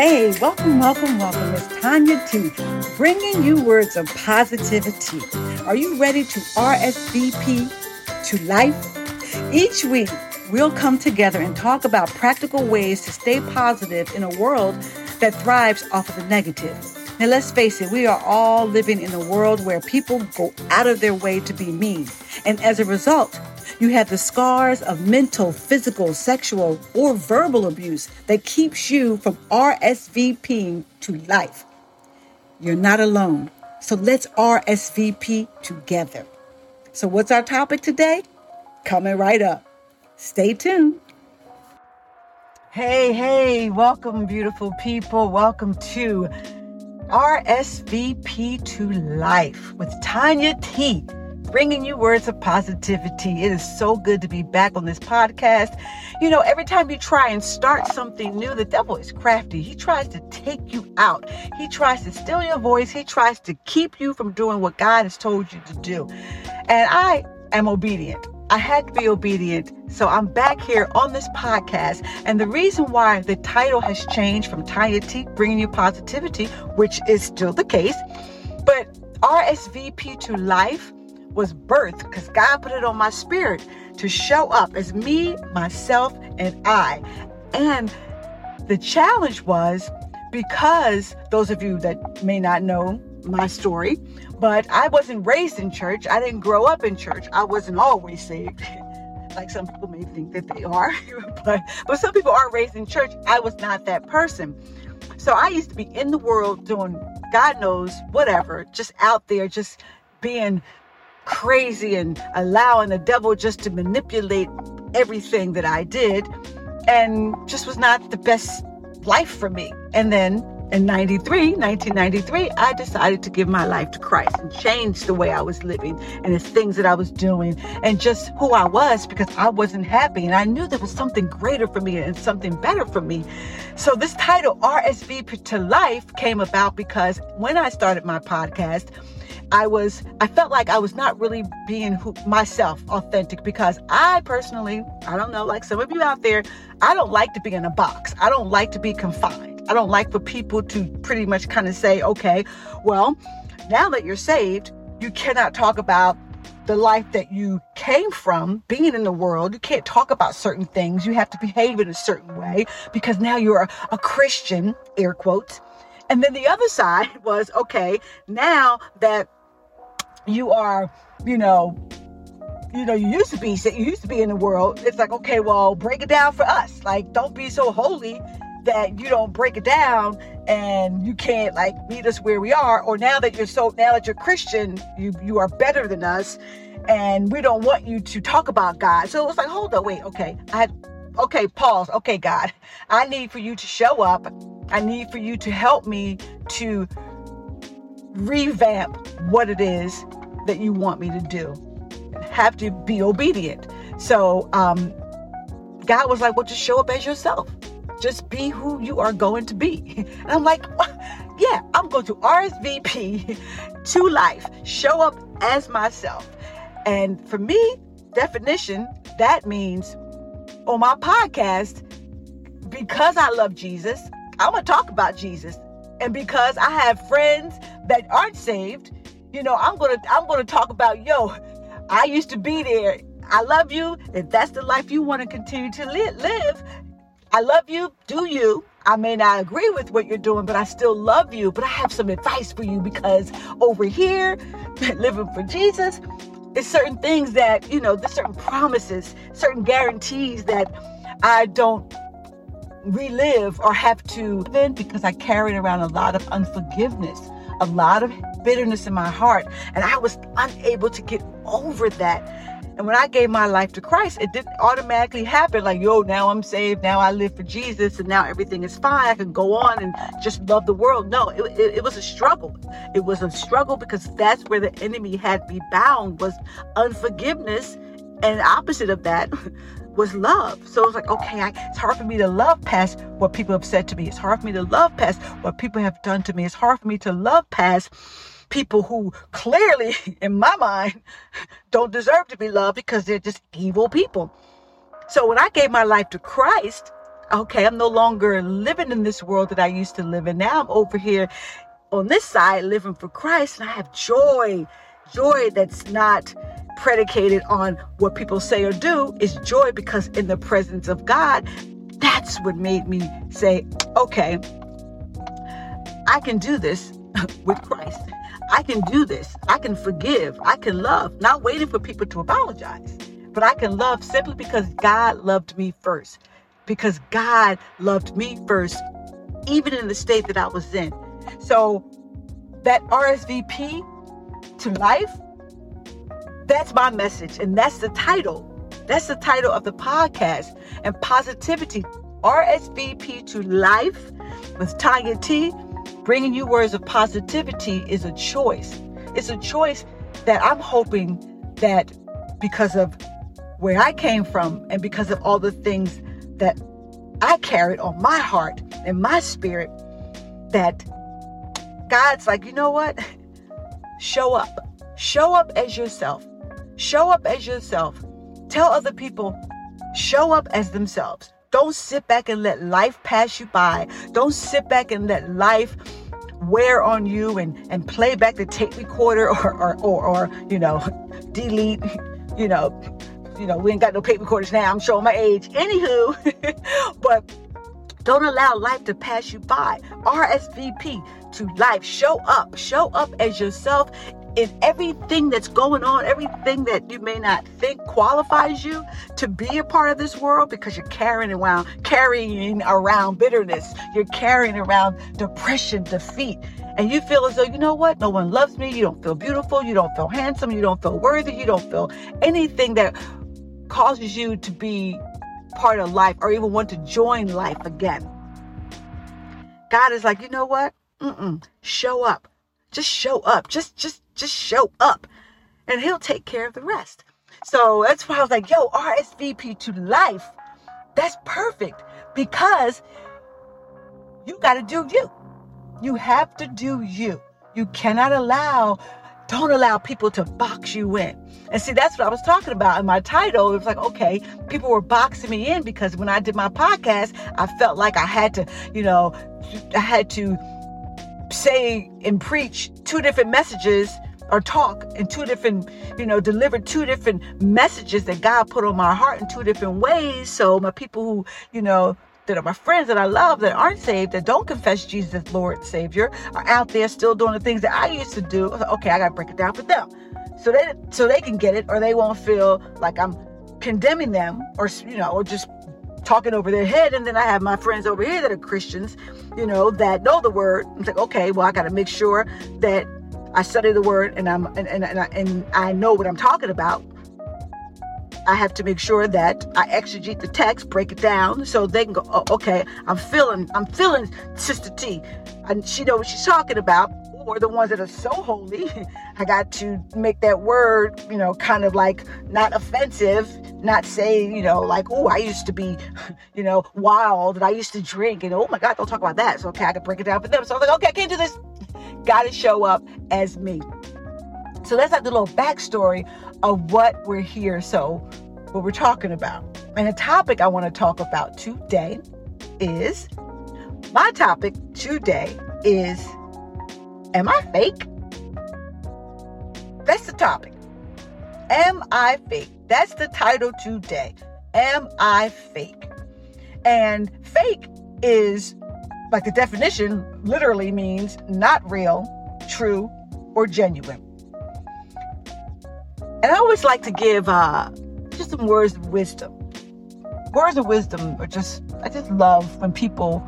Hey, welcome, welcome, welcome. It's Tonya T, bringing you words of positivity. Are you ready to RSVP to life? Each week, we'll come together and talk about practical ways to stay positive in a world that thrives off of the negative. Now, let's face it, we are all living in a world where people go out of their way to be mean. And as a result, you have the scars of mental, physical, sexual, or verbal abuse that keeps you from RSVPing to life. You're not alone. So let's RSVP together. So, what's our topic today? Coming right up. Stay tuned. Hey, hey, welcome, beautiful people. Welcome to RSVP to Life with Tonya T bringing you words of positivity. It is so good to be back on this podcast. You know, every time you try and start something new, the devil is crafty. He tries to take you out, he tries to steal your voice, he tries to keep you from doing what God has told you to do. And I am obedient. I had to be obedient. So I'm back here on this podcast. And the reason why the title has changed from Tonya T, bringing you positivity, which is still the case, but RSVP to life was birthed because God put it on my spirit to show up as me, myself, and I. And the challenge was because those of you that may not know my story, but I wasn't raised in church. I didn't grow up in church. I wasn't always saved. like some people may think that they are, but but some people are raised in church. I was not that person. So I used to be in the world doing God knows whatever, just out there, just being crazy and allowing the devil just to manipulate everything that I did and just was not the best life for me. And then in 93, 1993, I decided to give my life to Christ and change the way I was living and the things that I was doing and just who I was because I wasn't happy. And I knew there was something greater for me and something better for me. So this title, RSVP to Life, came about because when I started my podcast, I was I felt like I was not really being who, myself authentic because I personally, I don't know, like some of you out there, I don't like to be in a box. I don't like to be confined. I don't like for people to pretty much kind of say, "Okay, well, now that you're saved, you cannot talk about the life that you came from, being in the world. You can't talk about certain things. You have to behave in a certain way because now you're a, a Christian, air quotes. And then the other side was okay, now that you are, you know, you know, you used to be, you used to be in the world. It's like, okay, well, break it down for us. Like, don't be so holy that you don't break it down and you can't like meet us where we are. Or now that you're so, now that you're Christian, you you are better than us, and we don't want you to talk about God. So it was like, hold on, wait, okay, I okay, pause. Okay, God, I need for you to show up. I need for you to help me to revamp what it is that you want me to do. Have to be obedient. So um, God was like, well, just show up as yourself. Just be who you are going to be. And I'm like, yeah, I'm going to RSVP to life, show up as myself. And for me, definition, that means on my podcast, because I love Jesus, I'm going to talk about Jesus. And because I have friends that aren't saved, you know, I'm gonna I'm gonna talk about yo. I used to be there. I love you. If that's the life you want to continue to li- live, I love you. Do you? I may not agree with what you're doing, but I still love you. But I have some advice for you because over here, living for Jesus, there's certain things that, you know, there's certain promises, certain guarantees that I don't relive or have to then because I carried around a lot of unforgiveness, a lot of bitterness in my heart, and I was unable to get over that. And when I gave my life to Christ, it didn't automatically happen like, yo, now I'm saved, now I live for Jesus, and now everything is fine. I can go on and just love the world. No, it, it, it was a struggle. It was a struggle because that's where the enemy had me bound was unforgiveness. And opposite of that was love. So it's like, okay, I, it's hard for me to love past what people have said to me. It's hard for me to love past what people have done to me. It's hard for me to love past people who clearly, in my mind, don't deserve to be loved because they're just evil people. So when I gave my life to Christ, Okay, I'm no longer living in this world that I used to live in. Now I'm over here on this side living for Christ and I have joy. Joy that's not predicated on what people say or do is joy because in the presence of God, that's what made me say, okay, I can do this with Christ. I can do this. I can forgive. I can love, not waiting for people to apologize, but I can love simply because God loved me first. Because God loved me first, even in the state that I was in. So that RSVP to life, that's my message. And that's the title. That's the title of the podcast. And positivity, RSVP to life with Tonya T. Bringing you words of positivity is a choice. It's a choice that I'm hoping that because of where I came from and because of all the things that I carried on my heart and my spirit, that God's like, you know what? Show up. Show up as yourself. Show up as yourself. Tell other people, show up as themselves. Don't sit back and let life pass you by. Don't sit back and let life wear on you and, and play back the tape recorder or, or, or, or you know, delete, you know, you know, we ain't got no tape recorders now. I'm showing my age. Anywho, but don't allow life to pass you by. RSVP to life. Show up. Show up as yourself in everything that's going on, everything that you may not think qualifies you to be a part of this world because you're carrying around, carrying around bitterness, you're carrying around depression, defeat, and you feel as though, you know what, no one loves me, you don't feel beautiful, you don't feel handsome, you don't feel worthy, you don't feel anything that causes you to be part of life or even want to join life again. God is like, you know what? Mm-mm. Show up. Just show up. Just, just, just show up, and He'll take care of the rest. So that's why I was like, yo, RSVP to life. That's perfect because you got to do you. You have to do you. You cannot allow, don't allow people to box you in. And see, that's what I was talking about in my title. It was like, okay, people were boxing me in because when I did my podcast, I felt like I had to, you know, I had to say and preach two different messages or talk in two different, you know, deliver two different messages that God put on my heart in two different ways. So my people who, you know, that are my friends that I love that aren't saved, that don't confess Jesus as Lord Savior, are out there still doing the things that I used to do. Okay, I gotta break it down for them. So they so they can get it or they won't feel like I'm condemning them or you know, or just talking over their head. And then I have my friends over here that are Christians, you know, that know the word. It's like, okay, well, I got to make sure that I study the word and I'm and, and, and, I, and I know what I'm talking about. I have to make sure that I exegete the text, break it down, so they can go. Oh, okay, I'm feeling, I'm feeling Sister T, and she knows what she's talking about. Or the ones that are so holy, I got to make that word, you know, kind of like not offensive, not say, you know, like, oh, I used to be, you know, wild and I used to drink, and oh my God, don't talk about that. So okay, I can break it down for them. So I was like, okay, I can't do this got to show up as me. So that's like the little backstory of what we're here. So, what we're talking about. And the topic I want to talk about today is my topic today is Am I fake? That's the topic. Am I fake? That's the title today. Am I fake? And fake is like the definition literally means not real, true, or genuine. And I always like to give uh, just some words of wisdom. Words of wisdom are just, I just love when people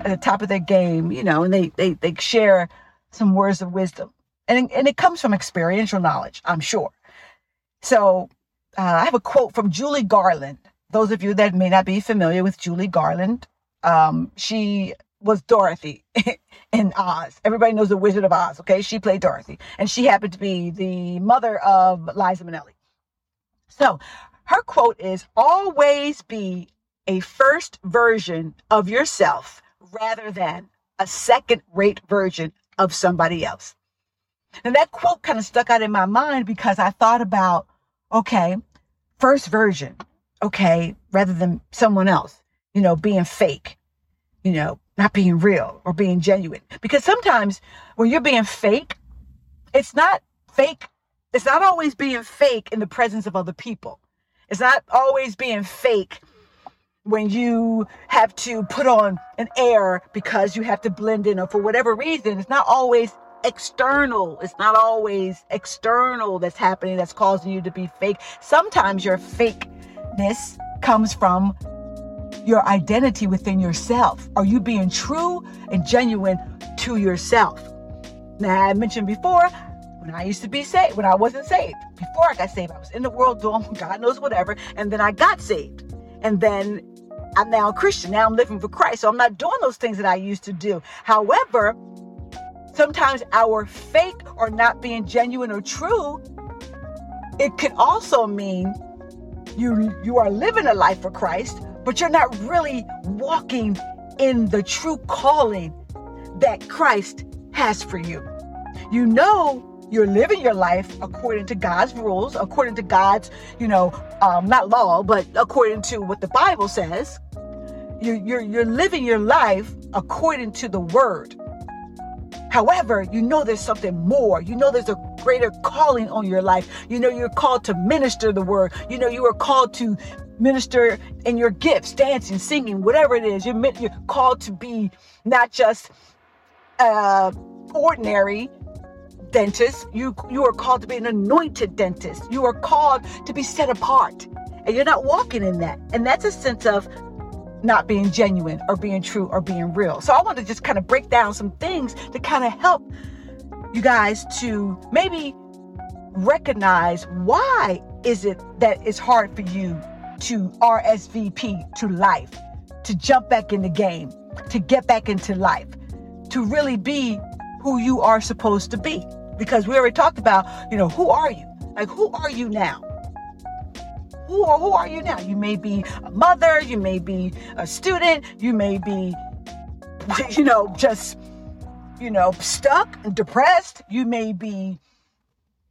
at the top of their game, you know, and they, they, they share some words of wisdom. And, and it comes from experiential knowledge, I'm sure. So uh, I have a quote from Judy Garland. Those of you that may not be familiar with Judy Garland, um, she was Dorothy in Oz. Everybody knows the Wizard of Oz, okay? She played Dorothy. And she happened to be the mother of Liza Minnelli. So her quote is always be a first version of yourself rather than a second rate version of somebody else. And that quote kind of stuck out in my mind because I thought about, okay, first version, okay, rather than someone else. you know, being fake, you know, not being real or being genuine. Because sometimes when you're being fake, it's not fake. It's not always being fake in the presence of other people. It's not always being fake when you have to put on an air because you have to blend in or for whatever reason. It's not always external. It's not always external that's happening that's causing you to be fake. Sometimes your fakeness comes from your identity within yourself. Are you being true and genuine to yourself? Now, I mentioned before, when I used to be saved, when I wasn't saved, before I got saved, I was in the world doing God knows whatever, and then I got saved. And then I'm now a Christian. Now I'm living for Christ. So I'm not doing those things that I used to do. However, sometimes our fake or not being genuine or true, it could also mean you you are living a life for Christ, but you're not really walking in the true calling that Christ has for you. You know you're living your life according to God's rules, according to God's, you know, um, not law, but according to what the Bible says. You're, you're, you're living your life according to the word. However, you know there's something more. You know there's a greater calling on your life. You know you're called to minister the word. You know you are called to minister in your gifts, dancing, singing, whatever it is. You're, you're called to be not just uh, ordinary dentist. You you are called to be an anointed dentist. You are called to be set apart, and you're not walking in that. And that's a sense of not being genuine or being true or being real. So I want to just kind of break down some things to kind of help you guys to maybe recognize why is it that it's hard for you to RSVP to life, to jump back in the game, to get back into life, to really be who you are supposed to be. Because we already talked about, you know, who are you? Like, who are you now? who are, who are you now? You may be a mother, you may be a student, you may be, you know, just, you know, stuck and depressed. You may be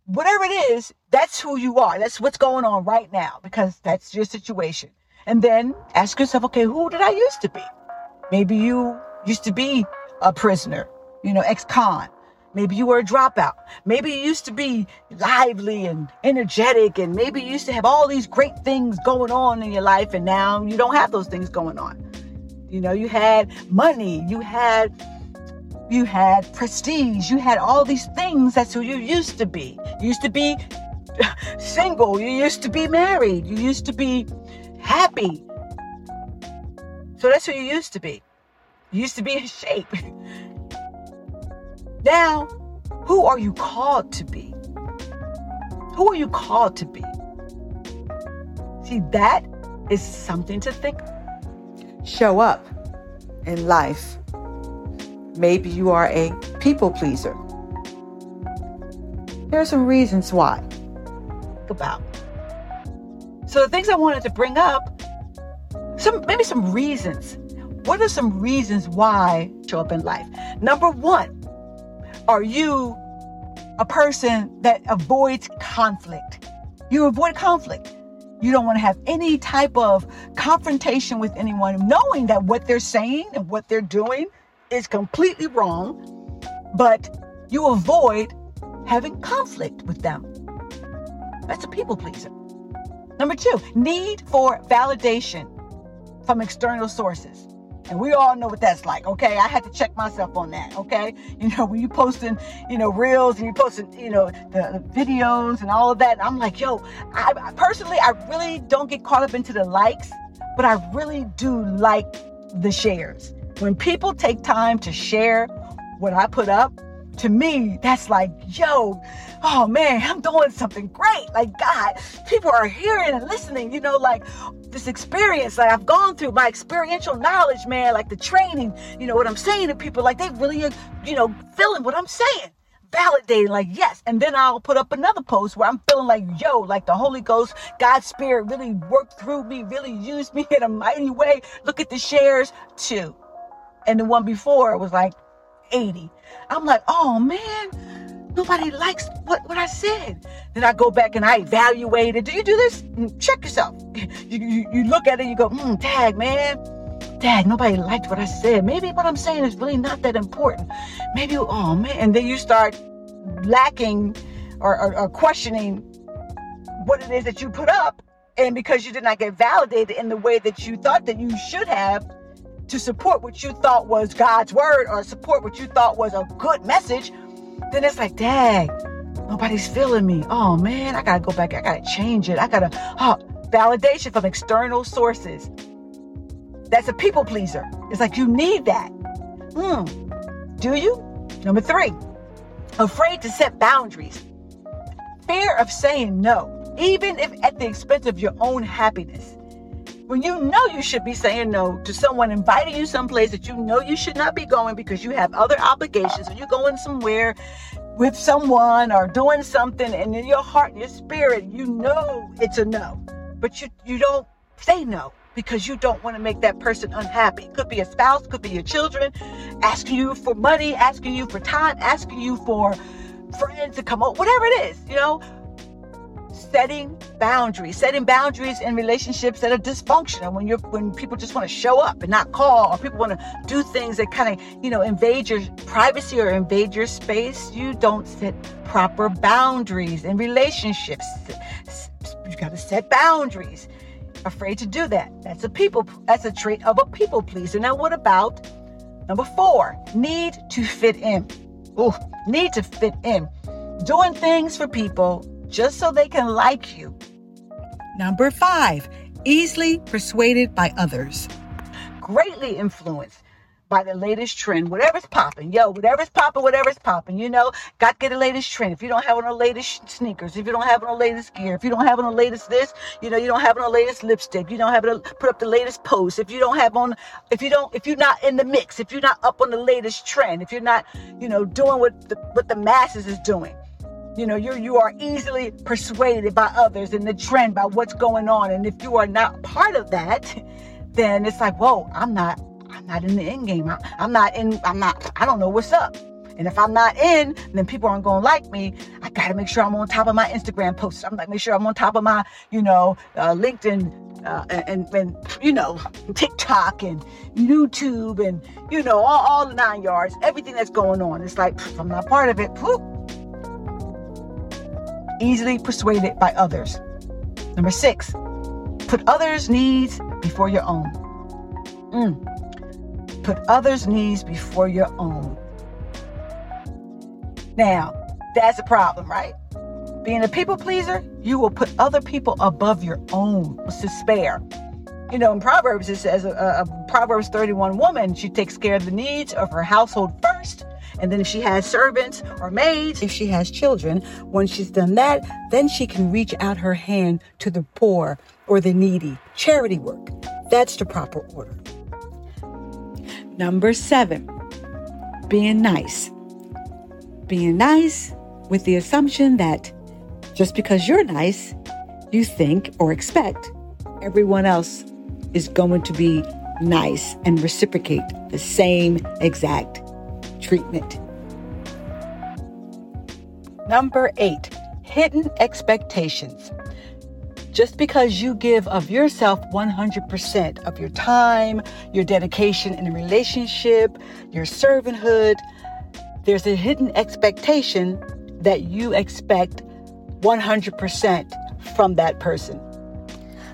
whatever it is, that's who you are. That's what's going on right now because that's your situation. And then ask yourself, okay, who did I used to be? Maybe you used to be a prisoner, you know, ex con. Maybe you were a dropout. Maybe you used to be lively and energetic, and maybe you used to have all these great things going on in your life, and now you don't have those things going on. You know, you had money, you had you had prestige, you had all these things. That's who you used to be. You used to be single, you used to be married, you used to be happy. So that's who you used to be. You used to be in shape. Now, who are you called to be? Who are you called to be? See, that is something to think. Show up in life. Maybe you are a people pleaser. There are some reasons why. Think about. So the things I wanted to bring up, some maybe some reasons. What are some reasons why show up in life? Number one, are you a person that avoids conflict? You avoid conflict. You don't want to have any type of confrontation with anyone, knowing that what they're saying and what they're doing is completely wrong, but you avoid having conflict with them. That's a people pleaser. Number two, need for validation from external sources. And we all know what that's like, okay? I had to check myself on that, okay? You know, when you posting, you know, reels and you posting, you know, the, the videos and all of that, I'm like, yo, I, I personally, I really don't get caught up into the likes, but I really do like the shares. When people take time to share what I put up, to me, that's like, yo, oh man, I'm doing something great. Like, God, people are hearing and listening, you know, like this experience that I've gone through, my experiential knowledge, man, like the training, you know, what I'm saying to people, like they really, uh, you know, feeling what I'm saying. Validating, like, yes. And then I'll put up another post where I'm feeling like, yo, like the Holy Ghost, God's Spirit really worked through me, really used me in a mighty way. Look at the shares, too. And the one before was like, 80. I'm like, oh man, nobody likes what, what I said. Then I go back and I evaluate it. Do you do this? Mm, check yourself. You, you, you look at it, you go, mm, tag, man. Dad, nobody liked what I said. Maybe what I'm saying is really not that important. Maybe, oh man. And then you start lacking or, or, or questioning what it is that you put up. And because you did not get validated in the way that you thought that you should have to support what you thought was God's word or support what you thought was a good message, then it's like, dang, nobody's feeling me. Oh man, I gotta go back. I gotta change it. I gotta, oh, validation from external sources. That's a people pleaser. It's like you need that. Hmm. Do you? Number three, afraid to set boundaries. Fear of saying no, even if at the expense of your own happiness. When you know you should be saying no to someone inviting you someplace that you know you should not be going because you have other obligations, or you're going somewhere with someone or doing something, and in your heart and your spirit, you know it's a no, but you you don't say no because you don't want to make that person unhappy. It Could be a spouse, could be your children, asking you for money, asking you for time, asking you for friends to come up, whatever it is, you know. Setting boundaries, setting boundaries in relationships that are dysfunctional when you're when people just want to show up and not call, or people want to do things that kind of you know invade your privacy or invade your space. You don't set proper boundaries in relationships. You got to set boundaries afraid to do that. That's a people that's a trait of a people pleaser. Now what about number 4? Need to fit in. Oh, need to fit in. Doing things for people just so they can like you. Number 5, easily persuaded by others. Greatly influenced by the latest trend, whatever's popping. Yo, whatever's popping, whatever's popping. You know, got to get the latest trend. If you don't have on the latest sneakers, if you don't have on the latest gear, if you don't have on the latest this, you know, you don't have on the latest lipstick, you don't have to put up the latest post. If you don't have on, if you don't, if you're not in the mix, if you're not up on the latest trend, if you're not, you know, doing what the, what the masses is doing. You know, you you are easily persuaded by others and the trend by what's going on. And if you are not part of that, then it's like, whoa, I'm not I'm not in the end game. I, I'm not in, I'm not, I don't know what's up. And if I'm not in, then people aren't to like me. I got to make sure I'm on top of my Instagram posts. I'm like, make sure I'm on top of my, you know, uh, LinkedIn uh, and, and, you know, TikTok and YouTube and, you know, all, all the nine yards, everything that's going on. It's like, pff, I'm not part of it. Easily persuaded by others. Number six, put others' needs before your own. Mm. Put others' needs before your own. Now, that's a problem, right? Being a people pleaser, you will put other people above your own to spare. You know, in Proverbs, it says a, a Proverbs 31 woman, she takes care of the needs of her household first. And then if she has servants or maids, if she has children, when she's done that, then she can reach out her hand to the poor or the needy. Charity work. That's the proper order. Number seven, being nice. Being nice with the assumption that just because you're nice, you think or expect everyone else is going to be nice and reciprocate the same exact treatment. Number eight, hidden expectations. Just because you give of yourself 100% of your time, your dedication in a relationship, your servanthood, there's a hidden expectation that you expect 100% from that person.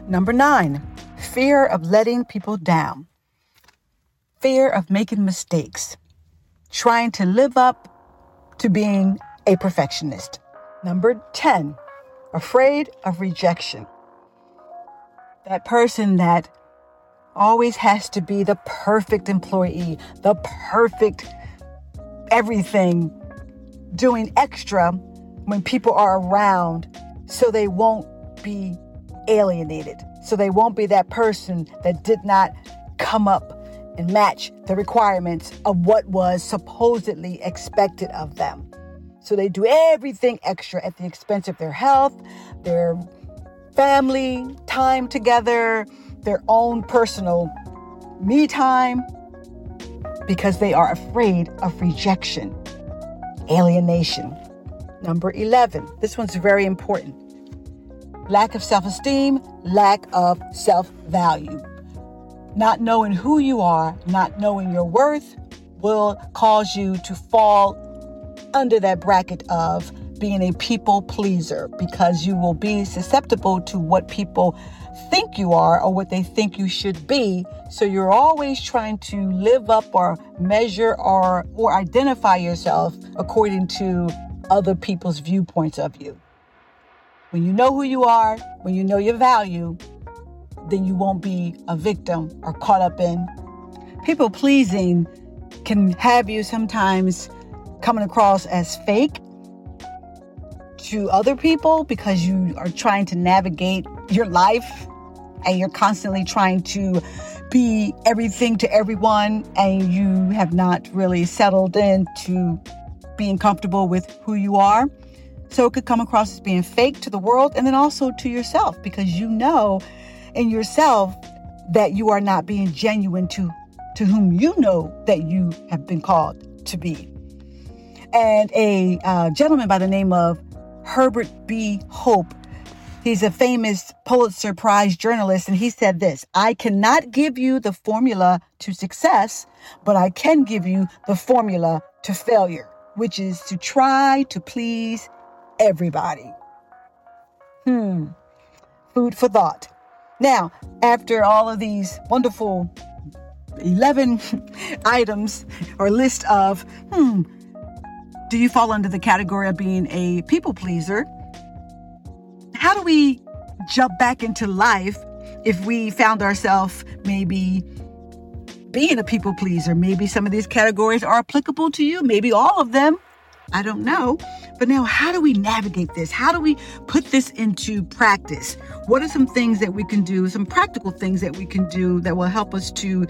Number nine, fear of letting people down, fear of making mistakes, trying to live up to being a perfectionist. Number 10, afraid of rejection that person that always has to be the perfect employee, the perfect everything, doing extra when people are around so they won't be alienated. So they won't be that person that did not come up and match the requirements of what was supposedly expected of them. So they do everything extra at the expense of their health, their family time together, their own personal me time, because they are afraid of rejection, alienation. Number 11, this one's very important lack of self esteem, lack of self value. Not knowing who you are, not knowing your worth, will cause you to fall under that bracket of being a people pleaser because you will be susceptible to what people think you are or what they think you should be. So you're always trying to live up or measure or or identify yourself according to other people's viewpoints of you. When you know who you are, when you know your value, then you won't be a victim or caught up in people pleasing can have you sometimes coming across as fake to other people because you are trying to navigate your life and you're constantly trying to be everything to everyone and you have not really settled into being comfortable with who you are. So it could come across as being fake to the world and then also to yourself because you know in yourself that you are not being genuine to to whom you know that you have been called to be. And a uh, gentleman by the name of Herbert B. Swope He's a famous Pulitzer Prize journalist, and he said this I cannot give you the formula to success, but I can give you the formula to failure, which is to try to please everybody. Hmm. Food for thought. Now, after all of these wonderful 11 items or list of, hmm, do you fall under the category of being a people pleaser? how do we jump back into life if we found ourselves maybe being a people pleaser? Maybe some of these categories are applicable to you, maybe all of them. I don't know. But now, how do we navigate this? How do we put this into practice? What are some things that we can do, some practical things that we can do that will help us to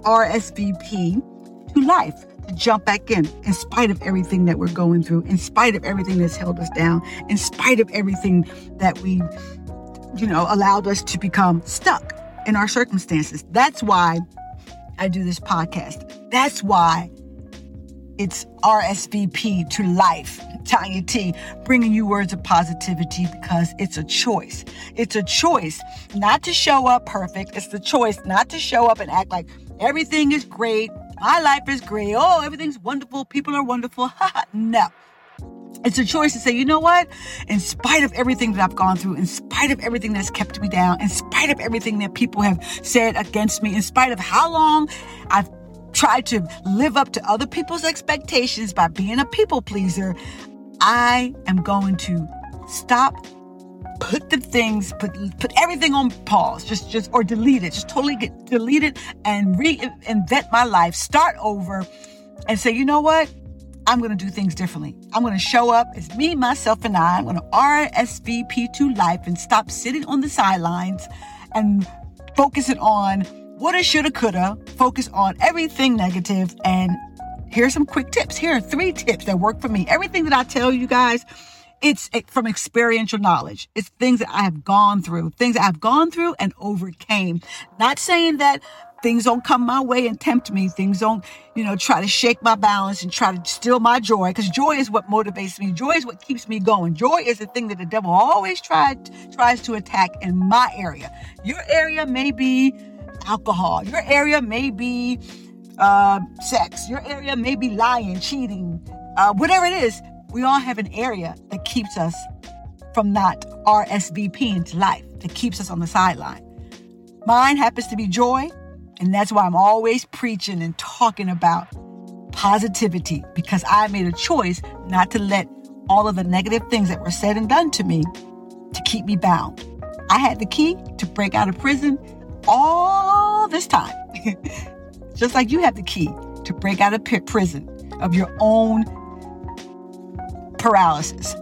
RSVP to life? to jump back in, in spite of everything that we're going through, in spite of everything that's held us down, in spite of everything that we, you know, allowed us to become stuck in our circumstances. That's why I do this podcast. That's why it's RSVP to life. Tonya T, bringing you words of positivity because it's a choice. It's a choice not to show up perfect. It's the choice not to show up and act like everything is great, my life is great. Oh, everything's wonderful. People are wonderful. no. It's a choice to say, you know what? In spite of everything that I've gone through, in spite of everything that's kept me down, in spite of everything that people have said against me, in spite of how long I've tried to live up to other people's expectations by being a people pleaser, I am going to stop put the things, put put everything on pause, just just or delete it, just totally get delete it and reinvent my life, start over, and say, you know what? I'm going to do things differently. I'm going to show up as me, myself, and I. I'm going to RSVP to life and stop sitting on the sidelines and focusing on woulda, shoulda, coulda. Focus on everything negative. And here's some quick tips. Here are three tips that work for me. Everything that I tell you guys it's from experiential knowledge. It's things that I have gone through, things I've gone through and overcame. Not saying that things don't come my way and tempt me. Things don't, you know, try to shake my balance and try to steal my joy. Because joy is what motivates me. Joy is what keeps me going. Joy is the thing that the devil always tried tries to attack in my area. Your area may be alcohol. Your area may be uh, sex. Your area may be lying, cheating, uh, whatever it is we all have an area that keeps us from not RSVP into life, that keeps us on the sideline. Mine happens to be joy, and that's why I'm always preaching and talking about positivity because I made a choice not to let all of the negative things that were said and done to me to keep me bound. I had the key to break out of prison all this time. Just like you have the key to break out of prison of your own paralysis.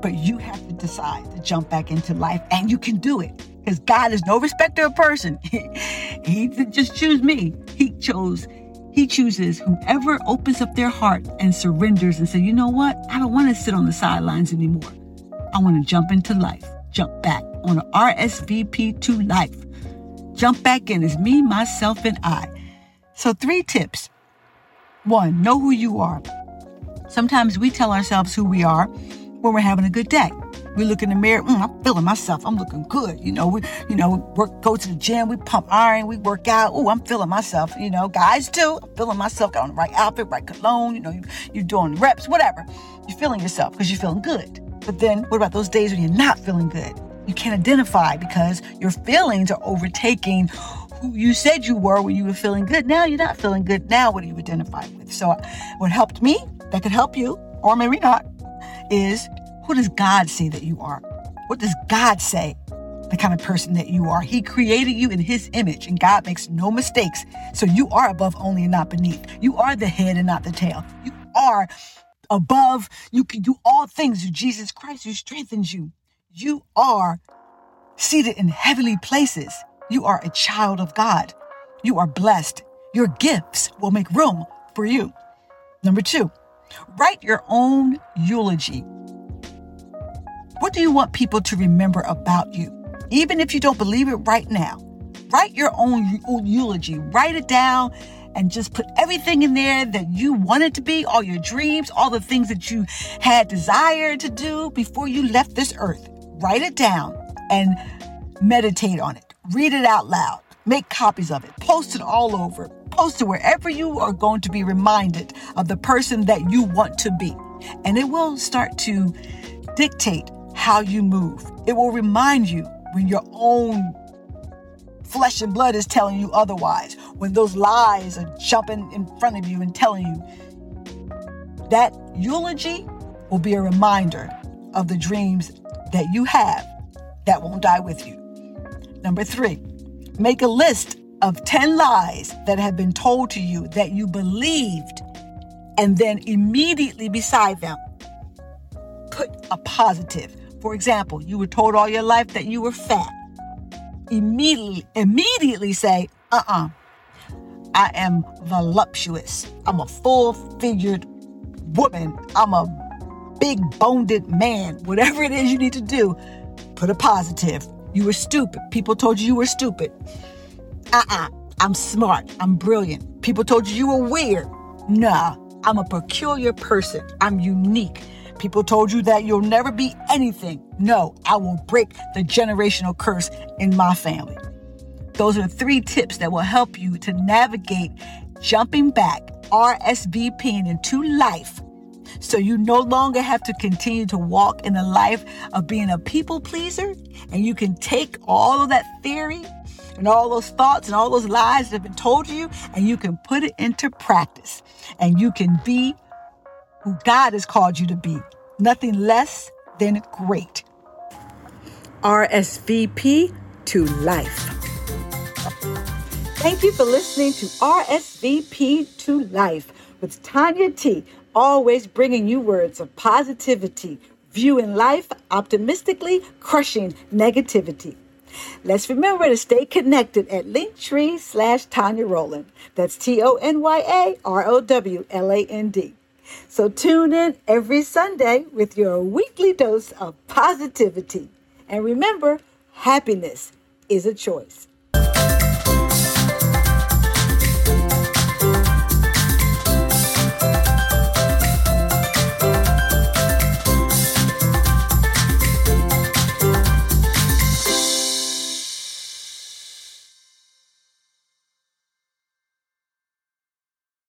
But you have to decide to jump back into life, and you can do it. Because God is no respecter of person. he didn't just choose me. He chose, He chooses whomever opens up their heart and surrenders and say, you know what? I don't want to sit on the sidelines anymore. I want to jump into life. Jump back. Want to RSVP to life. Jump back in. It's me, myself, and I. So, three tips. One, know who you are. Sometimes we tell ourselves who we are when we're having a good day. We look in the mirror, mm, I'm feeling myself. I'm looking good. You know, we, you know, work, go to the gym, we pump iron, we work out. Oh, I'm feeling myself. You know, guys too. I'm feeling myself. Got on the right outfit, right cologne. You know, you, you're doing reps, whatever. You're feeling yourself because you're feeling good. But then what about those days when you're not feeling good? You can't identify because your feelings are overtaking who you said you were when you were feeling good. Now you're not feeling good. Now what do you identify with? So what helped me that could help you, or maybe not, is who does God say that you are? What does God say the kind of person that you are? He created you in his image and God makes no mistakes. So you are above only and not beneath. You are the head and not the tail. You are above. You can do all things through Jesus Christ who strengthens you. You are seated in heavenly places. You are a child of God. You are blessed. Your gifts will make room for you. Number two, write your own eulogy. What do you want people to remember about you? Even if you don't believe it right now, write your own eulogy. Write it down and just put everything in there that you wanted to be, all your dreams, all the things that you had desired to do before you left this earth. Write it down and meditate on it. Read it out loud. Make copies of it. Post it all over. Post it wherever you are going to be reminded of the person that you want to be. And it will start to dictate how you move. It will remind you when your own flesh and blood is telling you otherwise, when those lies are jumping in front of you and telling you. That eulogy will be a reminder of the dreams that you have that won't die with you. Number three, make a list of 10 lies that have been told to you that you believed, and then immediately beside them, put a positive. For example, you were told all your life that you were fat. Immediately, immediately say, uh uh-uh, uh, I am voluptuous. I'm a full figured woman. I'm a big boned man. Whatever it is you need to do, put a positive. You were stupid. People told you you were stupid. Uh uh-uh. uh. i am smart. I'm brilliant. People told you you were weird. Nah, I'm a peculiar person. I'm unique. People told you that you'll never be anything. No, I will break the generational curse in my family. Those are three tips that will help you to navigate jumping back, RSVPing into life so you no longer have to continue to walk in the life of being a people pleaser. And you can take all of that theory and all those thoughts and all those lies that have been told to you and you can put it into practice. And you can be who God has called you to be. Nothing less than great. RSVP to life. Thank you for listening to RSVP to Life with Tonya T always bringing you words of positivity, viewing life optimistically, crushing negativity. Let's remember to stay connected at Linktree slash Tonya Rowland. That's T O N Y A R O W L A N D. So tune in every Sunday with your weekly dose of positivity. And remember, happiness is a choice.